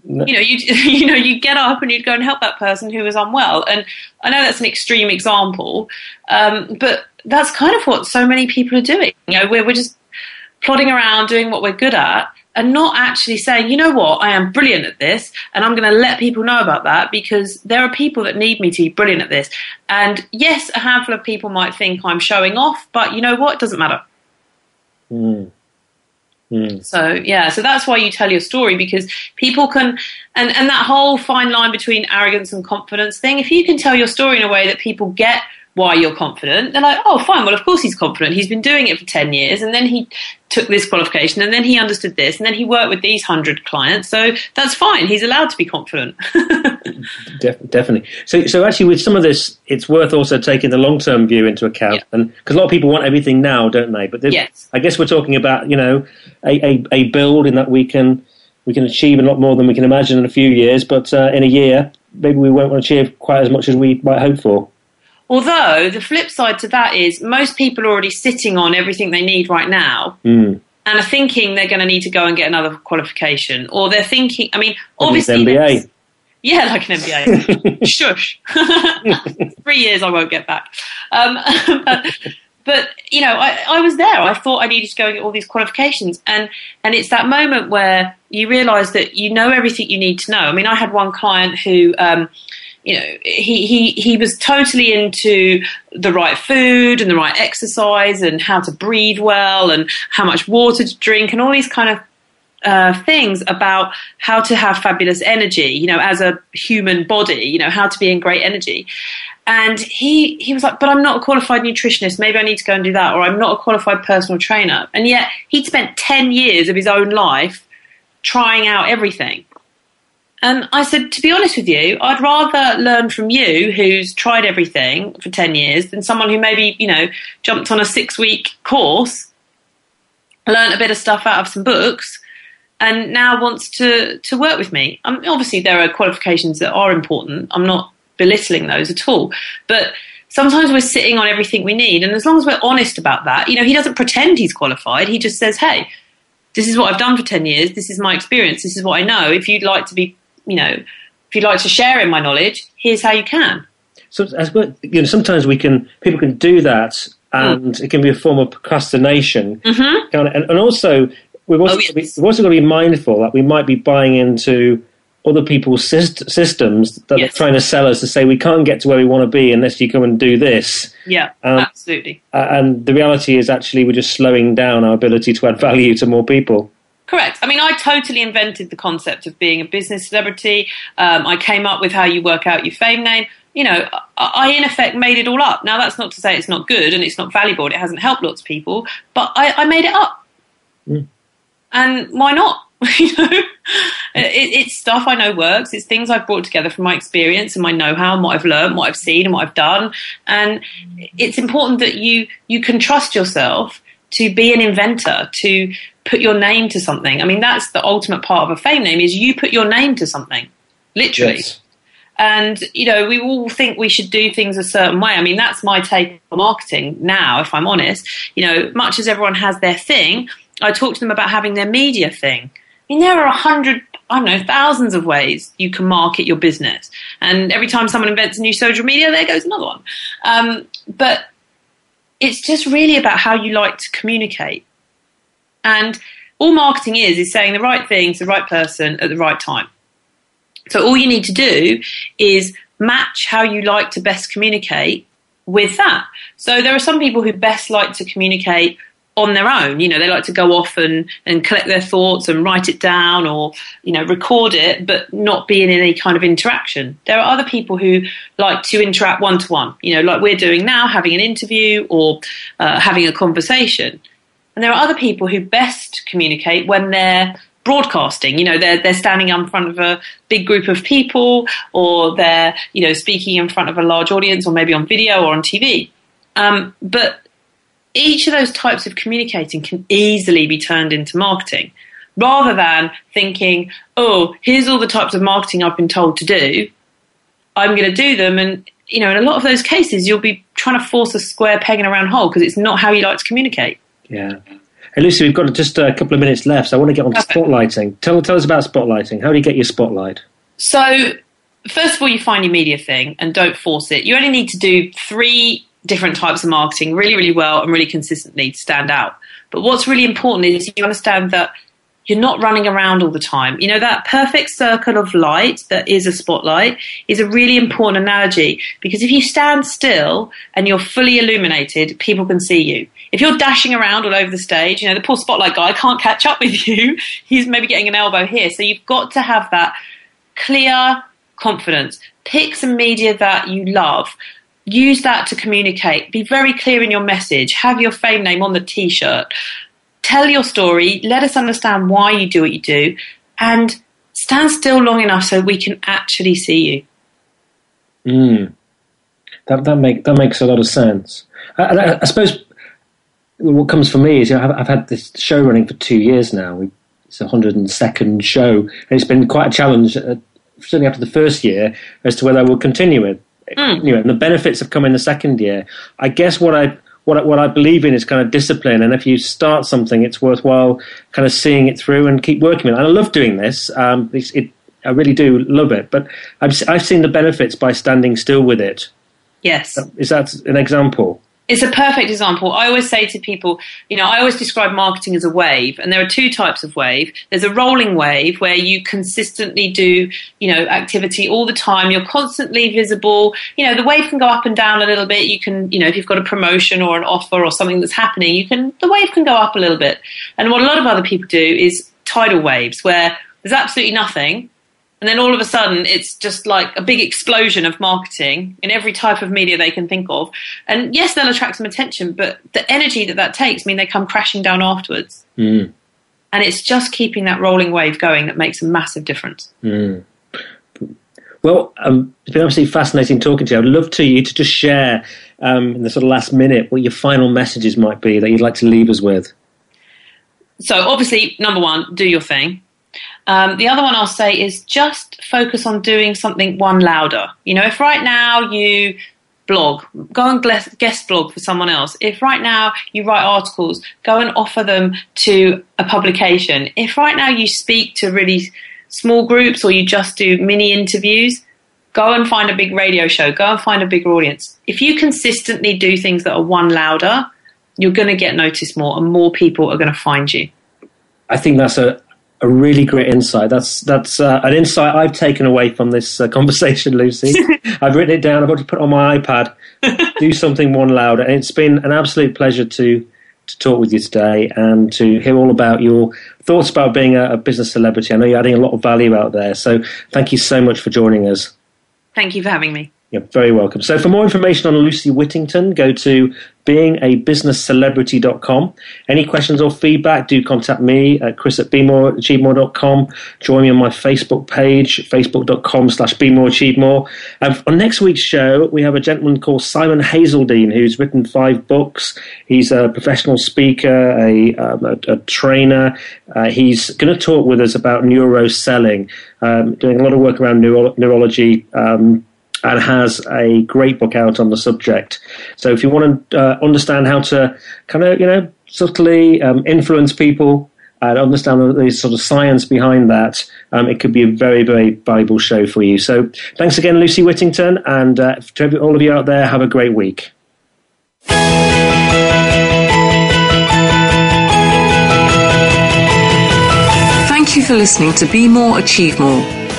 No. You know, you you know, you get up and you'd go and help that person who was unwell. And I know that's an extreme example, um, but that's kind of what so many people are doing. You know, we're we're just plodding around doing what we're good at, and not actually saying, you know what, I am brilliant at this, and I'm going to let people know about that because there are people that need me to be brilliant at this. And yes, a handful of people might think I'm showing off, but you know what, it doesn't matter. Mm. Mm. So yeah, so that's why you tell your story because people can, and and that whole fine line between arrogance and confidence thing. If you can tell your story in a way that people get why you're confident. They're like, oh, fine. Well, of course he's confident. He's been doing it for 10 years and then he took this qualification and then he understood this and then he worked with these 100 clients. So that's fine. He's allowed to be confident. Def- definitely. So, so actually with some of this, it's worth also taking the long-term view into account. Yeah. And because a lot of people want everything now, don't they? But yes. I guess we're talking about, you know, a, a, a, build in that we can, we can achieve a lot more than we can imagine in a few years. But uh, in a year, maybe we won't achieve quite as much as we might hope for. Although the flip side to that is most people are already sitting on everything they need right now. Mm. And are thinking they're going to need to go and get another qualification, or they're thinking. I mean, obviously, MBA. Yeah, like an MBA. Shush. Three years I won't get back. Um, but, but, you know, I, I was there. I thought I needed to go and get all these qualifications, and and it's that moment where you realise that you know everything you need to know. I mean, I had one client who. Um, you know, he, he, he was totally into the right food and the right exercise and how to breathe well and how much water to drink and all these kind of uh, things about how to have fabulous energy, you know, as a human body, you know, how to be in great energy. And he, he was like, but I'm not a qualified nutritionist. Maybe I need to go and do that. Or I'm not a qualified personal trainer. And yet he'd spent 10 years of his own life trying out everything. And I said, to be honest with you, I'd rather learn from you, who's tried everything for 10 years, than someone who maybe, you know, jumped on a six week course, learned a bit of stuff out of some books, and now wants to, to work with me. Um, obviously, there are qualifications that are important. I'm not belittling those at all. But sometimes we're sitting on everything we need. And as long as we're honest about that, you know, he doesn't pretend he's qualified. He just says, hey, this is what I've done for 10 years. This is my experience. This is what I know. If you'd like to be you know, if you'd like to share in my knowledge, here's how you can. So, as well, you know, sometimes we can people can do that, and it can be a form of procrastination. Mhm. Kind of- and, and also, we've also, Oh, yes. got to be, we've also got to be mindful that we might be buying into other people's syst- systems that Yes. are trying to sell us to say we can't get to where we want to be unless you come and do this. Yeah, Um, absolutely. Uh, and the reality is actually we're just slowing down our ability to add value to more people. Correct. I mean, I totally invented the concept of being a business celebrity. Um, I came up with how you work out your fame name. You know, I, I in effect made it all up. Now, that's not to say it's not good and it's not valuable. and It hasn't helped lots of people, but I, I made it up. And why not? you know, it, it's stuff I know works. It's things I've brought together from my experience and my know-how and what I've learned, what I've seen, and what I've done. And it's important that you you can trust yourself to be an inventor, to put your name to something. I mean, that's the ultimate part of a fame name is you put your name to something, literally. Yes. And, you know, we all think we should do things a certain way. I mean, that's my take on marketing now, if I'm honest. You know, much as everyone has their thing, I talk to them about having their media thing. I mean, there are a hundred, I don't know, thousands of ways you can market your business. And every time someone invents a new social media, there goes another one. Um, but it's just really about how you like to communicate. And all marketing is, is saying the right thing to the right person at the right time. So all you need to do is match how you like to best communicate with that. So there are some people who best like to communicate on their own. You know, they like to go off and, and collect their thoughts and write it down or, you know, record it, but not be in any kind of interaction. There are other people who like to interact one to one, you know, like we're doing now, having an interview or uh, having a conversation. And there are other people who best communicate when they're broadcasting. You know, they're they're standing in front of a big group of people, or they're you know speaking in front of a large audience, or maybe on video or on TV. Um, but each of those types of communicating can easily be turned into marketing, rather than thinking, oh, here's all the types of marketing I've been told to do. I'm going to do them, and you know, in a lot of those cases, you'll be trying to force a square peg in a round hole because it's not how you like to communicate. Yeah. Hey, Lucy, we've got just a couple of minutes left, so I want to get on to spotlighting. Tell, tell us about spotlighting. How do you get your spotlight? So, first of all, you find your media thing and don't force it. You only need to do three different types of marketing really, really well and really consistently to stand out. But what's really important is you understand that you're not running around all the time. You know, that perfect circle of light that is a spotlight is a really important analogy because if you stand still and you're fully illuminated, people can see you. If you're dashing around all over the stage, you know, the poor spotlight guy can't catch up with you. He's maybe getting an elbow here. So you've got to have that clear confidence. Pick some media that you love. Use that to communicate. Be very clear in your message. Have your fame name on the t shirt. Tell your story. Let us understand why you do what you do. And stand still long enough so we can actually see you. Mm. That that make that makes a lot of sense. I, I, I suppose what comes for me is you know, I've, I've had this show running for two years now. We, it's a hundred and second show, and it's been quite a challenge. Uh, certainly after the first year, as to whether I will continue it. Continue it. And the benefits have come in the second year. I guess what I what I, what I believe in is kind of discipline, and if you start something, it's worthwhile kind of seeing it through and keep working with it. And I love doing this. Um, it's, it, I really do love it, but I've I've seen the benefits by standing still with it. Yes. Is that an example? It's a perfect example. I always say to people, you know, I always describe marketing as a wave, and there are two types of wave. There's a rolling wave where you consistently do, you know, activity all the time. You're constantly visible. You know, the wave can go up and down a little bit. You can, you know, if you've got a promotion or an offer or something that's happening, you can, the wave can go up a little bit. And what a lot of other people do is tidal waves where there's absolutely nothing. And then all of a sudden, it's just like a big explosion of marketing in every type of media they can think of. And yes, they'll attract some attention, but the energy that that takes mean they come crashing down afterwards. Mm. And it's just keeping that rolling wave going that makes a massive difference. Mm. Well, um, it's been absolutely fascinating talking to you. I'd love to you to just share um, in the sort of last minute what your final messages might be that you'd like to leave us with. So obviously, number one, do your thing. Um, the other one I'll say is just focus on doing something one louder. You know, if right now you blog, go and guest blog for someone else. If right now you write articles, go and offer them to a publication. If right now you speak to really small groups or you just do mini interviews, go and find a big radio show, go and find a bigger audience. If you consistently do things that are one louder, you're going to get noticed more and more people are going to find you. I think that's a, a really great insight. That's that's uh, an insight I've taken away from this uh, conversation, Lucy. I've written it down. I've got to put it on my iPad. do something one louder, and it's been an absolute pleasure to to talk with you today and to hear all about your thoughts about being a, a business celebrity. I know you're adding a lot of value out there, so thank you so much for joining us. Thank you for having me. You're very welcome. So, for more information on Lucy Whittington, go to beingabusinesscelebrity.com. Any questions or feedback, do contact me at chris at bemoreachievemore.com. Join me on my Facebook page, facebook.com slash bemoreachievemore. And on next week's show, we have a gentleman called Simon Hazeldine who's written five books. He's a professional speaker, a, um, a, a trainer. Uh, he's going to talk with us about neuro selling, um, doing a lot of work around neuro- neurology. Um, and has a great book out on the subject. So if you want to uh, understand how to kind of, you know, subtly um, influence people and understand the, sort of science behind that, um, it could be a very, very valuable show for you. So thanks again, Lucy Whittington, and uh, to all of you out there, have a great week. Thank you for listening to Be More, Achieve More.